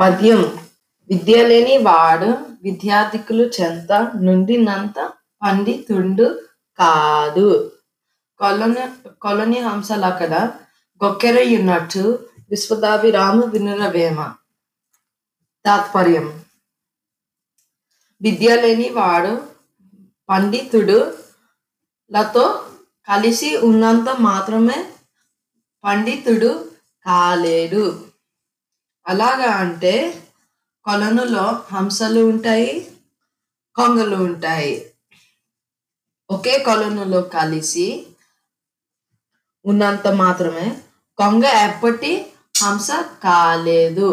పద్యం విద్య లేని వాడు విద్యార్థికులు చెంత నుండినంత పండితుండు కాదు. కొలని కొలని హంసలక్కడ గొక్కెరయున్నట్టు విశ్వదాభిరామ వినురవేమ తాత్పర్యం విద్య లేని వాడు పండితుడు లతో కలిసి ఉన్నంత మాత్రమే పండితుడు కాలేడు. అలాగా అంటే కొలనులో హంసలు ఉంటాయి కొంగలు ఉంటాయి. ఒకే కొలనులో కలిసి ఉన్నంత మాత్రమే కొంగ ఎప్పటి హంస కాలేదు.